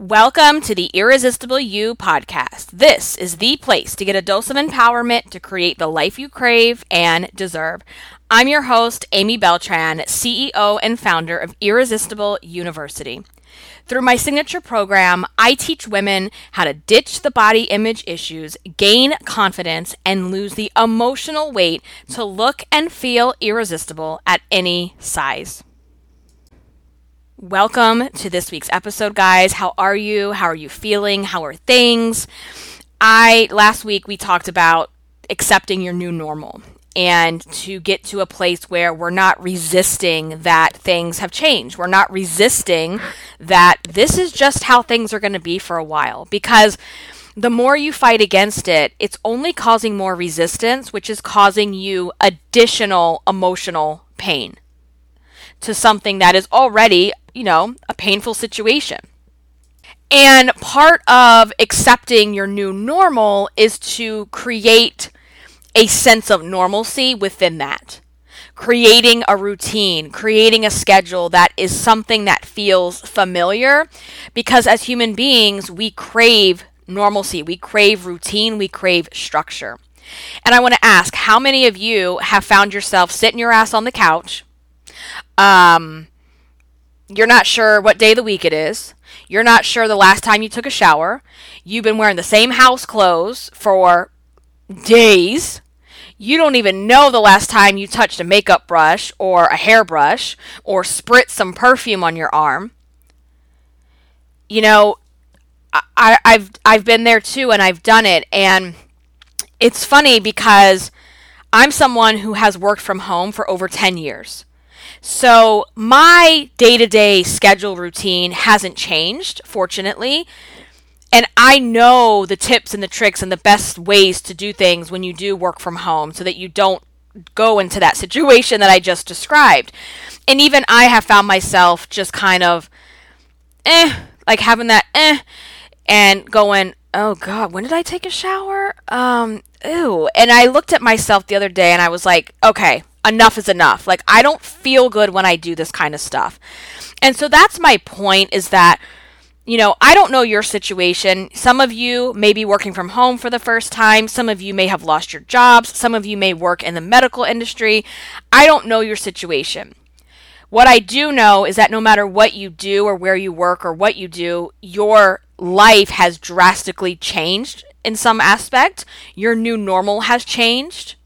Welcome to the Irresistible You podcast. This is the place to get a dose of empowerment to create the life you crave and deserve. I'm your host, Amy Beltran, CEO and founder of Irresistible University. Through my signature program, I teach women how to ditch the body image issues, gain confidence, and lose the emotional weight to look and feel irresistible at any size. Welcome to this week's episode, guys. How are you? How are you feeling? How are things? I last week we talked about accepting your new normal and to get to a place where we're not resisting that things have changed. We're not resisting that this is just how things are going to be for a while because the more you fight against it, it's only causing more resistance, which is causing you additional emotional pain to something that is already you know, a painful situation. And part of accepting your new normal is to create a sense of normalcy within that. Creating a routine, creating a schedule that is something that feels familiar because as human beings, we crave normalcy, we crave routine, we crave structure. And I want to ask how many of you have found yourself sitting your ass on the couch, um, you're not sure what day of the week it is. You're not sure the last time you took a shower. You've been wearing the same house clothes for days. You don't even know the last time you touched a makeup brush or a hairbrush or spritz some perfume on your arm. You know, I, I've I've been there too, and I've done it, and it's funny because I'm someone who has worked from home for over ten years. So my day to day schedule routine hasn't changed, fortunately. And I know the tips and the tricks and the best ways to do things when you do work from home so that you don't go into that situation that I just described. And even I have found myself just kind of eh, like having that eh, and going, oh God, when did I take a shower? Um, ew. And I looked at myself the other day and I was like, okay, enough is enough. Like I don't feel good when I do this kind of stuff. And so that's my point is that you know, I don't know your situation. Some of you may be working from home for the first time. Some of you may have lost your jobs. Some of you may work in the medical industry. I don't know your situation. What I do know is that no matter what you do or where you work or what you do, your life has drastically changed in some aspect. Your new normal has changed.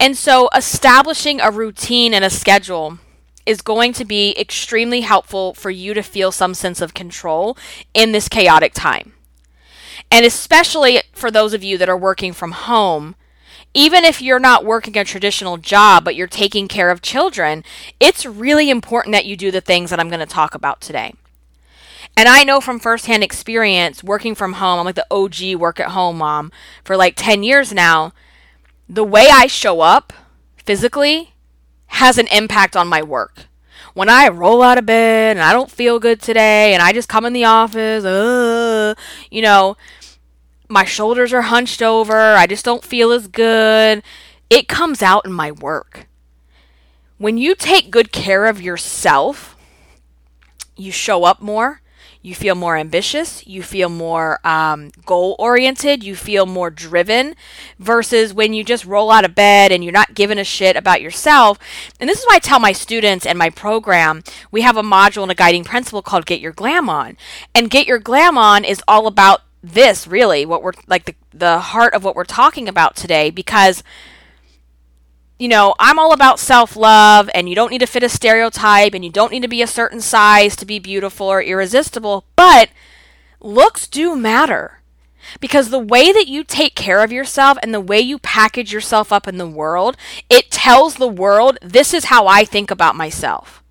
And so establishing a routine and a schedule is going to be extremely helpful for you to feel some sense of control in this chaotic time. And especially for those of you that are working from home, even if you're not working a traditional job, but you're taking care of children, it's really important that you do the things that I'm going to talk about today. And I know from firsthand experience working from home, I'm like the OG work at home mom for like 10 years now the way I show up physically has an impact on my work. When I roll out of bed and I don't feel good today and I just come in the office, uh, you know, my shoulders are hunched over, I just don't feel as good, it comes out in my work. When you take good care of yourself, you show up more, you feel more ambitious, you feel more um, goal oriented, you feel more driven, versus when you just roll out of bed and you're not giving a shit about yourself. And this is why I tell my students and my program we have a module and a guiding principle called Get Your Glam On. And Get Your Glam On is all about this, really, what we're like the, the heart of what we're talking about today, because you know, I'm all about self love, and you don't need to fit a stereotype, and you don't need to be a certain size to be beautiful or irresistible, but looks do matter. Because the way that you take care of yourself and the way you package yourself up in the world, it tells the world this is how I think about myself.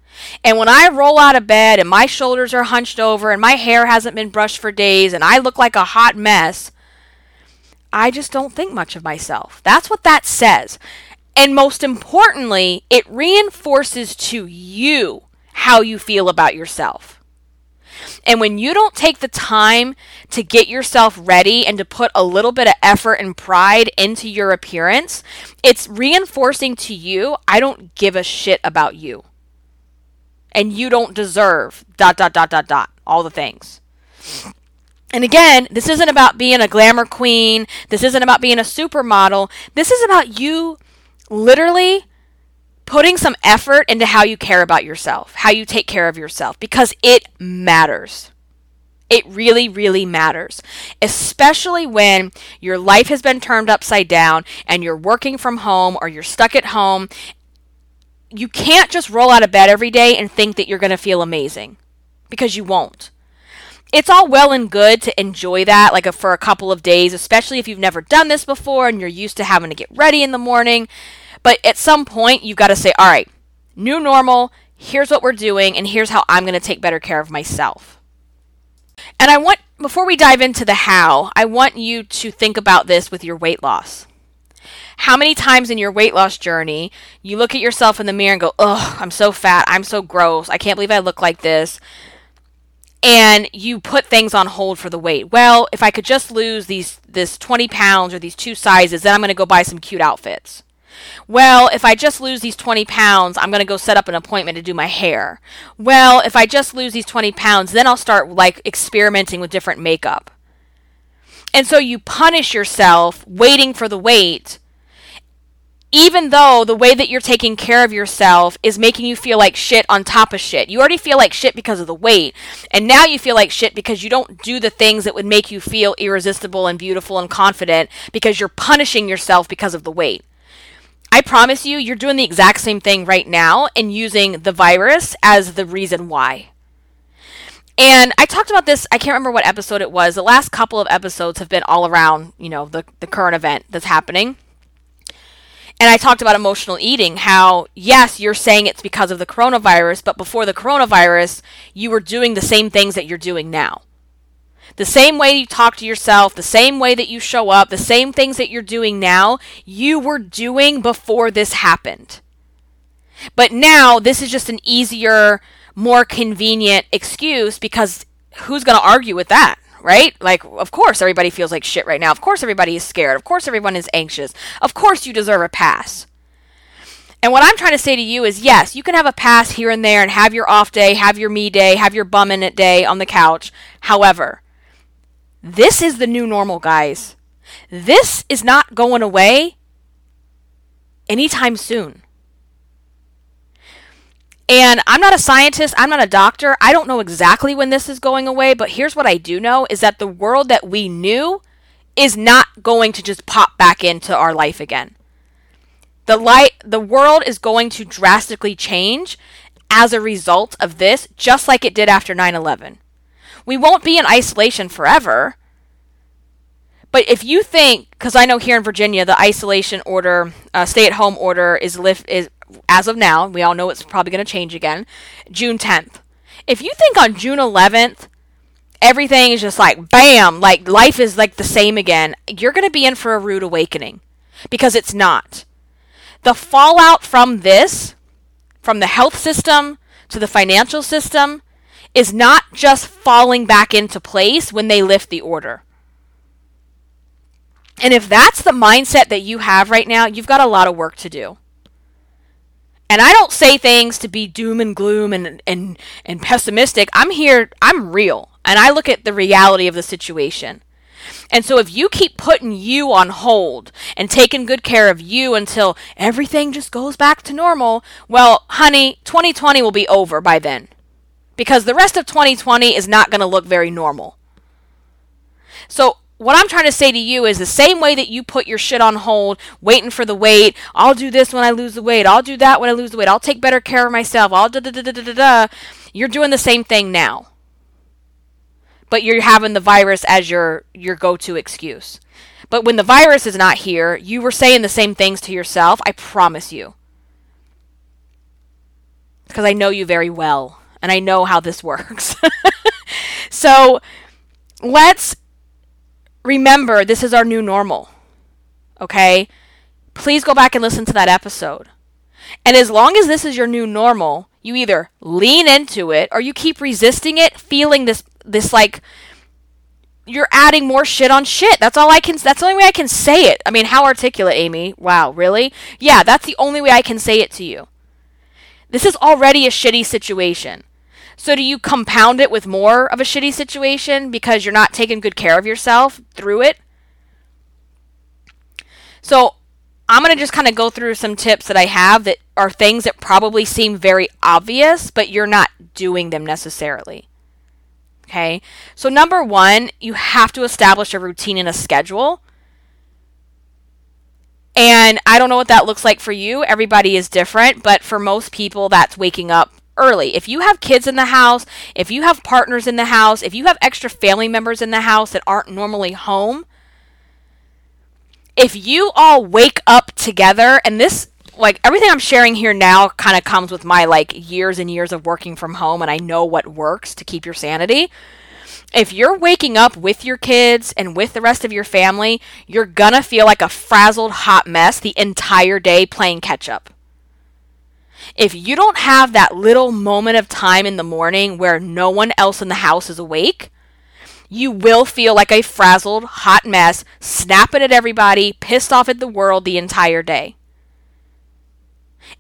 And when I roll out of bed and my shoulders are hunched over and my hair hasn't been brushed for days and I look like a hot mess, I just don't think much of myself. That's what that says. And most importantly, it reinforces to you how you feel about yourself. And when you don't take the time to get yourself ready and to put a little bit of effort and pride into your appearance, it's reinforcing to you, I don't give a shit about you. And you don't deserve dot dot dot dot dot all the things. And again, this isn't about being a glamour queen. This isn't about being a supermodel. This is about you literally putting some effort into how you care about yourself, how you take care of yourself, because it matters. It really, really matters, especially when your life has been turned upside down and you're working from home or you're stuck at home. You can't just roll out of bed every day and think that you're going to feel amazing because you won't. It's all well and good to enjoy that like a, for a couple of days, especially if you've never done this before and you're used to having to get ready in the morning. But at some point, you've got to say, all right, new normal, here's what we're doing, and here's how I'm going to take better care of myself. And I want, before we dive into the how, I want you to think about this with your weight loss. How many times in your weight loss journey you look at yourself in the mirror and go, ugh, I'm so fat, I'm so gross, I can't believe I look like this. And you put things on hold for the weight. Well, if I could just lose these this 20 pounds or these two sizes, then I'm going to go buy some cute outfits well, if I just lose these 20 pounds, I'm going to go set up an appointment to do my hair. Well, if I just lose these 20 pounds, then I'll start like experimenting with different makeup. And so you punish yourself waiting for the weight, even though the way that you're taking care of yourself is making you feel like shit on top of shit. You already feel like shit because of the weight, and now you feel like shit because you don't do the things that would make you feel irresistible and beautiful and confident because you're punishing yourself because of the weight. I promise you, you're doing the exact same thing right now and using the virus as the reason why. And I talked about this, I can't remember what episode it was. The last couple of episodes have been all around, you know, the, the current event that's happening. And I talked about emotional eating, how, yes, you're saying it's because of the coronavirus, but before the coronavirus, you were doing the same things that you're doing now. The same way you talk to yourself, the same way that you show up, the same things that you're doing now, you were doing before this happened. But now this is just an easier, more convenient excuse because who's going to argue with that? right? Like, of course, everybody feels like shit right now. Of course, everybody is scared. Of course, everyone is anxious. Of course, you deserve a pass. And what I'm trying to say to you is yes, you can have a pass here and there and have your off day, have your me day, have your bum in it day on the couch. However, this is the new normal, guys. This is not going away anytime soon. And I'm not a scientist, I'm not a doctor. I don't know exactly when this is going away, but here's what I do know is that the world that we knew is not going to just pop back into our life again. The light the world is going to drastically change as a result of this, just like it did after 9/11. We won't be in isolation forever. But if you think, because I know here in Virginia, the isolation order, uh, stay-at-home order is lift is as of now. We all know it's probably going to change again, June 10th. If you think on June 11th, everything is just like bam, like life is like the same again, you're going to be in for a rude awakening because it's not. The fallout from this, from the health system to the financial system, is not just falling back into place when they lift the order. And if that's the mindset that you have right now, you've got a lot of work to do. And I don't say things to be doom and gloom and, and, and pessimistic. I'm here, I'm real, and I look at the reality of the situation. And so if you keep putting you on hold and taking good care of you until everything just goes back to normal, well, honey, 2020 will be over by then because the rest of 2020 is not going to look very normal. So, what I'm trying to say to you is the same way that you put your shit on hold, waiting for the weight. I'll do this when I lose the weight. I'll do that when I lose the weight. I'll take better care of myself. I'll da da da da da da. You're doing the same thing now. But you're having the virus as your your go-to excuse. But when the virus is not here, you were saying the same things to yourself. I promise you. Because I know you very well and I know how this works. so let's remember this is our new normal. Okay? Please go back and listen to that episode. And as long as this is your new normal, you either lean into it or you keep resisting it, feeling this this like you're adding more shit on shit. That's all I can that's the only way I can say it. I mean, how articulate, Amy? Wow, really? Yeah, that's the only way I can say it to you. This is already a shitty situation. So do you compound it with more of a shitty situation because you're not taking good care of yourself through it? So I'm going to just kind of go through some tips that I have that are things that probably seem very obvious, but you're not doing them necessarily. Okay. So, number one, you have to establish a routine and a schedule. And I don't know what that looks like for you. Everybody is different, but for most people, that's waking up early. If you have kids in the house, if you have partners in the house, if you have extra family members in the house that aren't normally home, if you all wake up together, and this like everything I'm sharing here now kind of comes with my like years and years of working from home and I know what works to keep your sanity. If you're waking up with your kids and with the rest of your family, you're gonna feel like a frazzled hot mess the entire day playing catch up. If you don't have that little moment of time in the morning where no one else in the house is awake, you will feel like a frazzled, hot mess, snapping at everybody, pissed off at the world the entire day.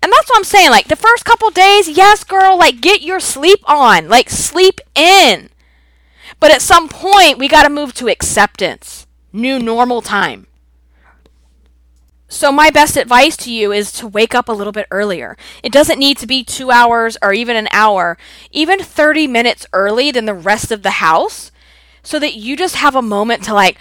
And that's what I'm saying. Like the first couple days, yes, girl, like get your sleep on, like sleep in. But at some point, we got to move to acceptance, new normal time. So, my best advice to you is to wake up a little bit earlier. It doesn't need to be two hours or even an hour, even 30 minutes early than the rest of the house, so that you just have a moment to like,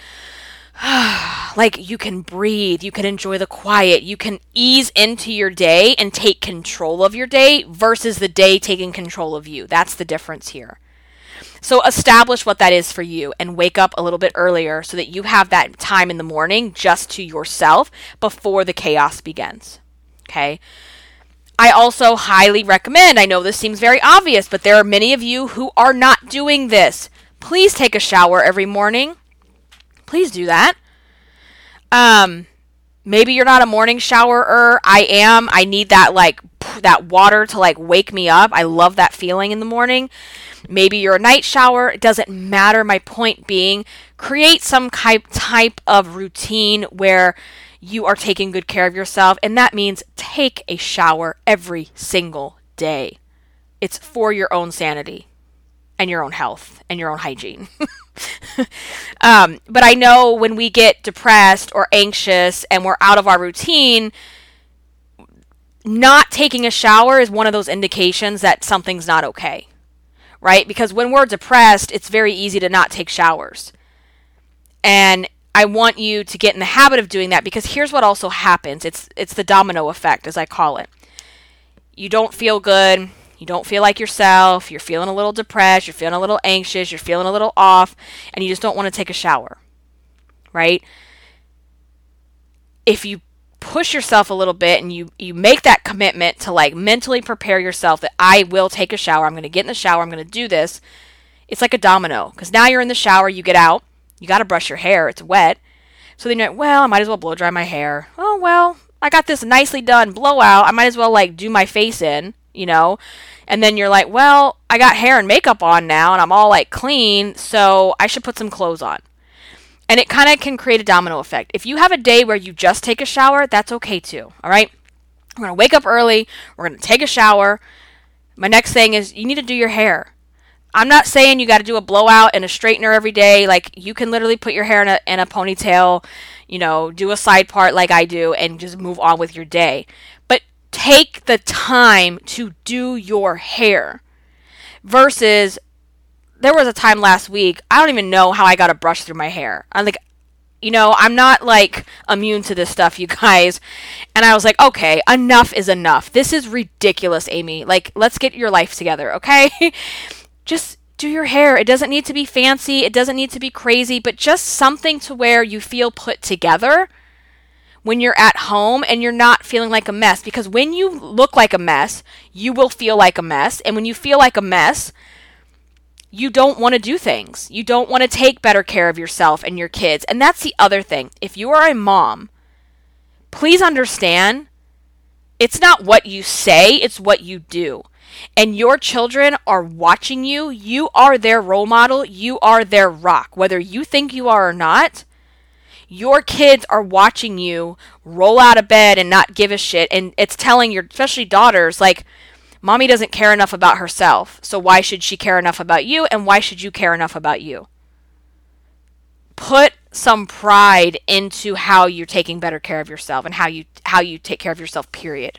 like you can breathe, you can enjoy the quiet, you can ease into your day and take control of your day versus the day taking control of you. That's the difference here. So establish what that is for you and wake up a little bit earlier so that you have that time in the morning just to yourself before the chaos begins. Okay? I also highly recommend, I know this seems very obvious, but there are many of you who are not doing this. Please take a shower every morning please do that. Um, maybe you're not a morning showerer. I am. I need that like that water to like wake me up. I love that feeling in the morning. Maybe you're a night shower. It doesn't matter. My point being, create some type of routine where you are taking good care of yourself, and that means take a shower every single day. It's for your own sanity and your own health and your own hygiene. um, but I know when we get depressed or anxious and we're out of our routine, not taking a shower is one of those indications that something's not okay, right? Because when we're depressed, it's very easy to not take showers. And I want you to get in the habit of doing that because here's what also happens. It's it's the domino effect as I call it. You don't feel good, you don't feel like yourself, you're feeling a little depressed, you're feeling a little anxious, you're feeling a little off, and you just don't want to take a shower. Right? If you push yourself a little bit and you you make that commitment to like mentally prepare yourself that I will take a shower, I'm going to get in the shower, I'm going to do this. It's like a domino cuz now you're in the shower, you get out, you got to brush your hair, it's wet. So then you're like, well, I might as well blow dry my hair. Oh, well, I got this nicely done blowout. I might as well like do my face in you know? And then you're like, well, I got hair and makeup on now and I'm all like clean, so I should put some clothes on. And it kind of can create a domino effect. If you have a day where you just take a shower, that's okay too, all right? We're going to wake up early, we're going to take a shower. My next thing is you need to do your hair. I'm not saying you got to do a blowout and a straightener every day. Like you can literally put your hair in a, in a ponytail, you know, do a side part like I do, and just move on with your day But take the time to do your hair versus there was a time last week i don't even know how i got a brush through my hair. I'm like you know i'm not like immune to this stuff you guys. And i was like okay enough is enough. This is ridiculous amy. Like let's get your life together okay? Just do your hair. It doesn't need to be fancy. It doesn't need to be crazy. But just something to where you feel put together when you're at home and you're not feeling like a mess. Because when you look like a mess, you will feel like a mess. And when you feel like a mess, you don't want to do things. You don't want to take better care of yourself and your kids. And that's the other thing. If you are a mom, please understand it's not what you say, it's what you do. And your children are watching you. You are their role model. You are their rock. Whether you think you are or not, your kids are watching you roll out of bed and not give a shit and it's telling your especially daughters like Mommy doesn't care enough about herself. So why should she care enough about you? And why should you care enough about you? Put some pride into how you're taking better care of yourself and how you how you take care of yourself period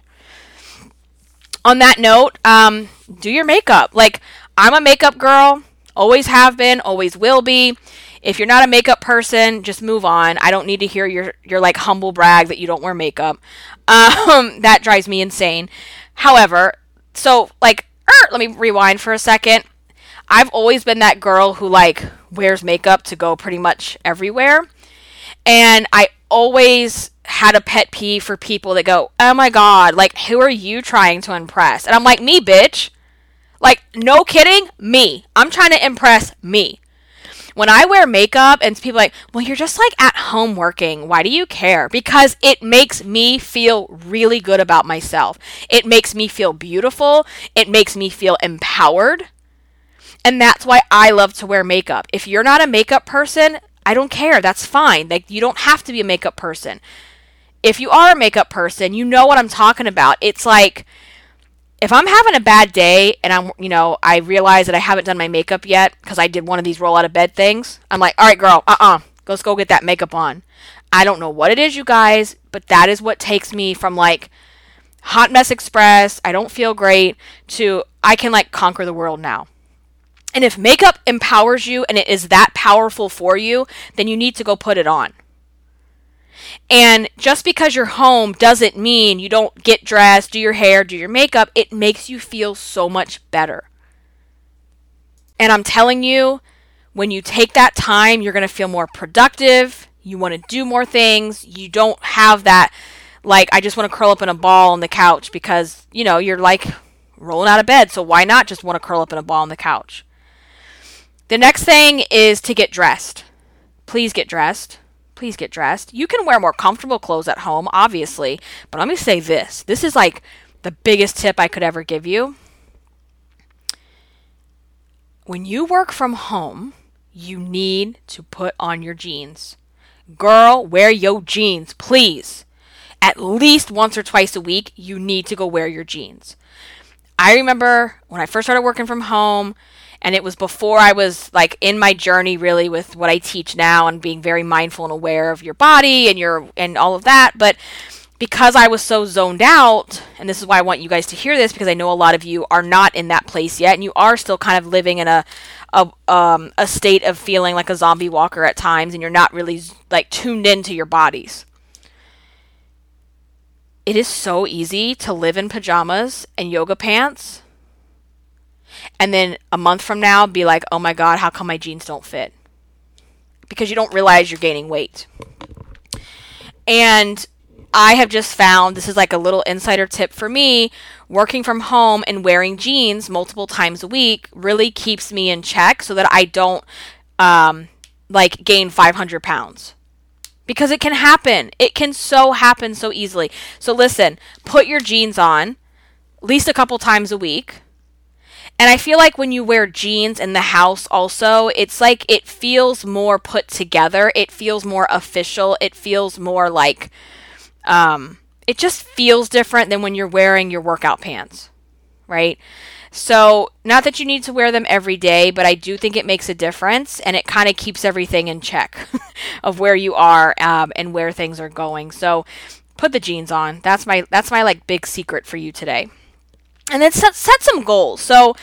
on that note um, do your makeup like i'm a makeup girl always have been always will be if you're not a makeup person just move on i don't need to hear your your like humble brag that you don't wear makeup um, that drives me insane however so like er, let me rewind for a second i've always been that girl who like wears makeup to go pretty much everywhere. And I always had a pet peeve for people that go, "Oh my god, like who are you trying to impress?" And I'm like, "Me, bitch." Like no kidding, me. I'm trying to impress me. When I wear makeup and people like, "Well, you're just like at home working. Why do you care?" Because it makes me feel really good about myself. It makes me feel beautiful. It makes me feel empowered. And that's why I love to wear makeup. If you're not a makeup person, I don't care. That's fine. Like you don't have to be a makeup person. If you are a makeup person, you know what I'm talking about. It's like if I'm having a bad day and I'm, you know, I realize that I haven't done my makeup yet because I did one of these roll out of bed things. I'm like, all right, girl, uh uh-uh, uh, let's go get that makeup on. I don't know what it is, you guys, but that is what takes me from like hot mess express, I don't feel great, to I can like conquer the world now. And if makeup empowers you and it is that powerful for you, then you need to go put it on. And just because you're home doesn't mean you don't get dressed, do your hair, do your makeup. It makes you feel so much better. And I'm telling you, when you take that time, you're going to feel more productive. You want to do more things. You don't have that, like, I just want to curl up in a ball on the couch because, you know, you're like rolling out of bed. So why not just want to curl up in a ball on the couch? The next thing is to get dressed. Please get dressed. Please get dressed. You can wear more comfortable clothes at home, obviously, but let me say this. This is like the biggest tip I could ever give you. When you work from home, you need to put on your jeans. Girl, wear your jeans, please. At least once or twice a week, you need to go wear your jeans. I remember when I first started working from home, and it was before I was like in my journey really with what I teach now and being very mindful and aware of your body and your and all of that. But because I was so zoned out and this is why I want you guys to hear this because I know a lot of you are not in that place yet and you are still kind of living in a a um a state of feeling like a zombie walker at times and you're not really like tuned into your bodies. It is so easy to live in pajamas and yoga pants and then a month from now be like, oh my God, how come my jeans don't fit? Because you don't realize you're gaining weight. And I have just found this is like a little insider tip for me working from home and wearing jeans multiple times a week really keeps me in check so that I don't um, like gain 500 pounds because it can happen. It can so happen so easily. So listen, put your jeans on at least a couple times a week and I feel like when you wear jeans in the house also, it's like it feels more put together. It feels more official. It feels more like um it just feels different than when you're wearing your workout pants, right? So, not that you need to wear them every day, but I do think it makes a difference and it kind of keeps everything in check of where you are um, and where things are going. So, put the jeans on. That's my that's my like big secret for you today and then set, set some goals. So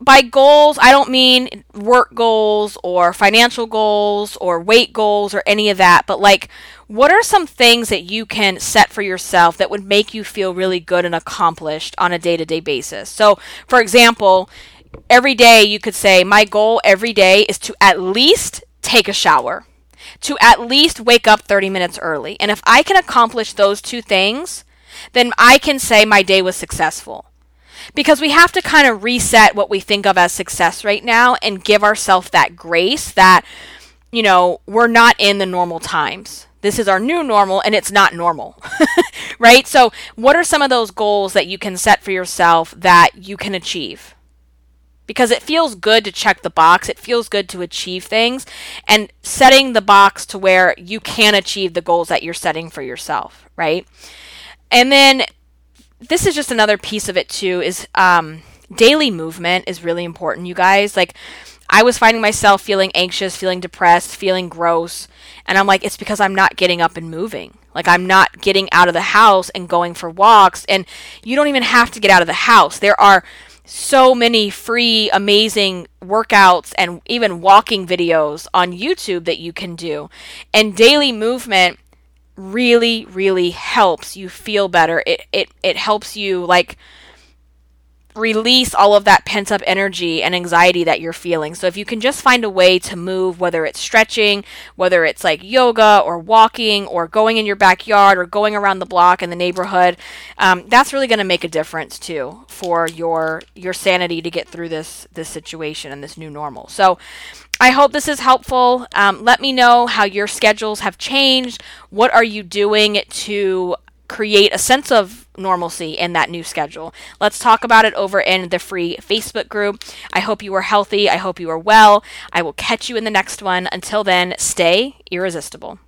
by goals, I don't mean work goals or financial goals or weight goals or any of that, but like what are some things that you can set for yourself that would make you feel really good and accomplished on a day to day basis? So, for example, every day you could say, My goal every day is to at least take a shower, to at least wake up 30 minutes early. And if I can accomplish those two things, then I can say my day was successful because we have to kind of reset what we think of as success right now and give ourselves that grace that you know we're not in the normal times. This is our new normal and it's not normal right? So what are some of those goals that you can set for yourself that you can achieve? Because it feels good to check the box. It feels good to achieve things and setting the box to where you can achieve the goals that you're setting for yourself right? And then this is just another piece of it too is um, daily movement is really important, you guys. Like, I was finding myself feeling anxious, feeling depressed, feeling gross. And I'm like, it's because I'm not getting up and moving. Like, I'm not getting out of the house and going for walks. And you don't even have to get out of the house. There are so many free, amazing workouts and even walking videos on YouTube that you can do. And daily movement really, really helps you feel better. It, it, it helps you, like, release all of that pent up energy and anxiety that you're feeling. So if you can just find a way to move, whether it's stretching, whether it's like yoga or walking or going in your backyard or going around the block in the neighborhood, um, that's really going to make a difference too for your your sanity to get through this this situation and this new normal. So I hope this is helpful. Um, let me know how your schedules have changed. What are you doing to create a sense of normalcy in that new schedule. Let's talk about it over in the free Facebook group. I hope you are healthy. I hope you are well. I will catch you in the next one. Until then, stay irresistible.